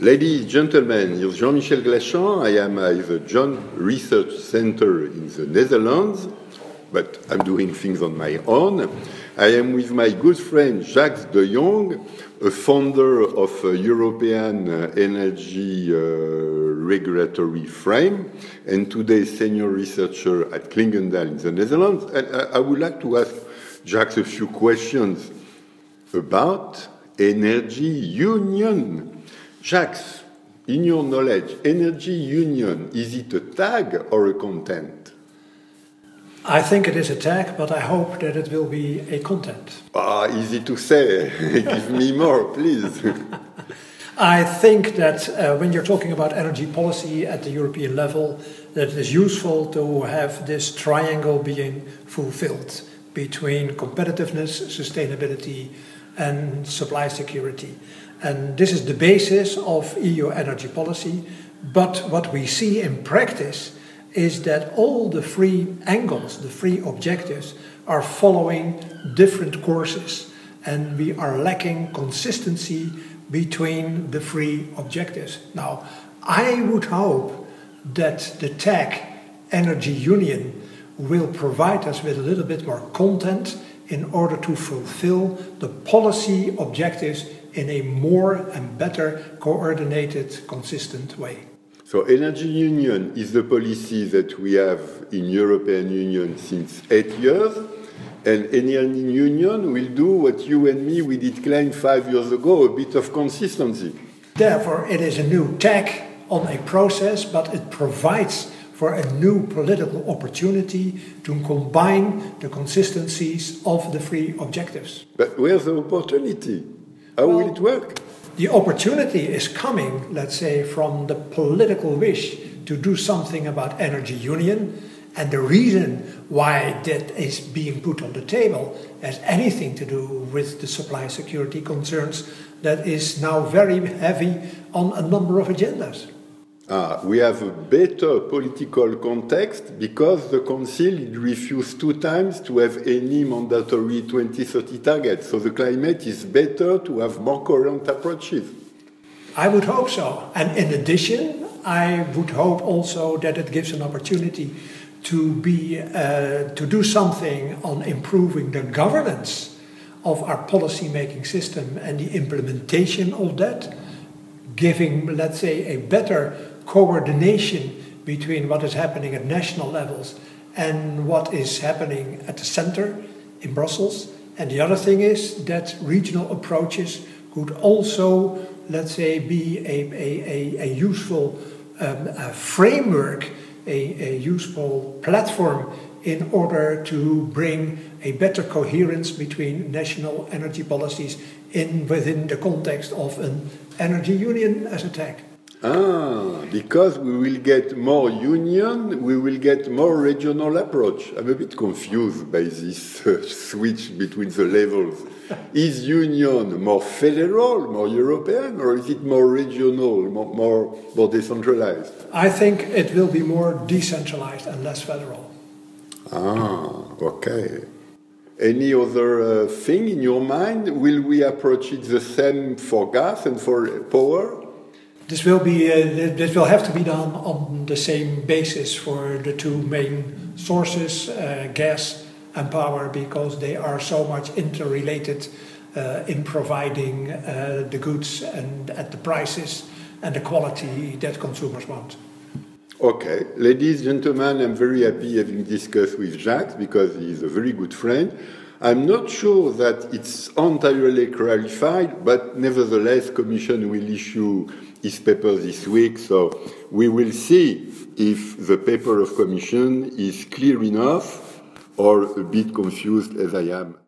Ladies, and gentlemen, here's Jean-Michel Glachant. I am at the Joint Research Center in the Netherlands, but I'm doing things on my own. I am with my good friend Jacques de Jong, a founder of a European Energy uh, Regulatory Frame, and today senior researcher at Clingendael in the Netherlands. And I would like to ask Jacques a few questions about energy union. Jacques, in your knowledge, energy union, is it a tag or a content? I think it is a tag, but I hope that it will be a content. Ah, easy to say. Give me more, please. I think that uh, when you're talking about energy policy at the European level, that it is useful to have this triangle being fulfilled between competitiveness, sustainability, and supply security. And this is the basis of EU energy policy. But what we see in practice is that all the three angles, the three objectives, are following different courses. And we are lacking consistency between the three objectives. Now, I would hope that the tag Energy Union will provide us with a little bit more content in order to fulfill the policy objectives in a more and better coordinated, consistent way. So energy union is the policy that we have in European Union since eight years, and energy union will do what you and me we did claim five years ago, a bit of consistency. Therefore, it is a new tack on a process, but it provides for a new political opportunity to combine the consistencies of the three objectives. But where's the opportunity? How well, will it work? The opportunity is coming, let's say, from the political wish to do something about energy union. And the reason why that is being put on the table has anything to do with the supply security concerns that is now very heavy on a number of agendas. Uh, we have a better political context because the Council refused two times to have any mandatory 2030 targets. So the climate is better to have more coherent approaches. I would hope so. And in addition, I would hope also that it gives an opportunity to be uh, to do something on improving the governance of our policy making system and the implementation of that, giving, let's say, a better coordination between what is happening at national levels and what is happening at the center in Brussels. And the other thing is that regional approaches could also, let's say, be a, a, a, a useful um, a framework, a, a useful platform in order to bring a better coherence between national energy policies in within the context of an energy union as a tag. Ah, because we will get more union, we will get more regional approach. I'm a bit confused by this uh, switch between the levels. is union more federal, more European, or is it more regional, more, more, more decentralized? I think it will be more decentralized and less federal. Ah, okay. Any other uh, thing in your mind? Will we approach it the same for gas and for power? This will be uh, this will have to be done on the same basis for the two main sources, uh, gas and power, because they are so much interrelated uh, in providing uh, the goods and at the prices and the quality that consumers want. Okay, ladies, and gentlemen, I'm very happy having discussed with Jacques because he's a very good friend. I'm not sure that it's entirely clarified, but nevertheless, Commission will issue his paper this week, so we will see if the paper of Commission is clear enough or a bit confused as I am.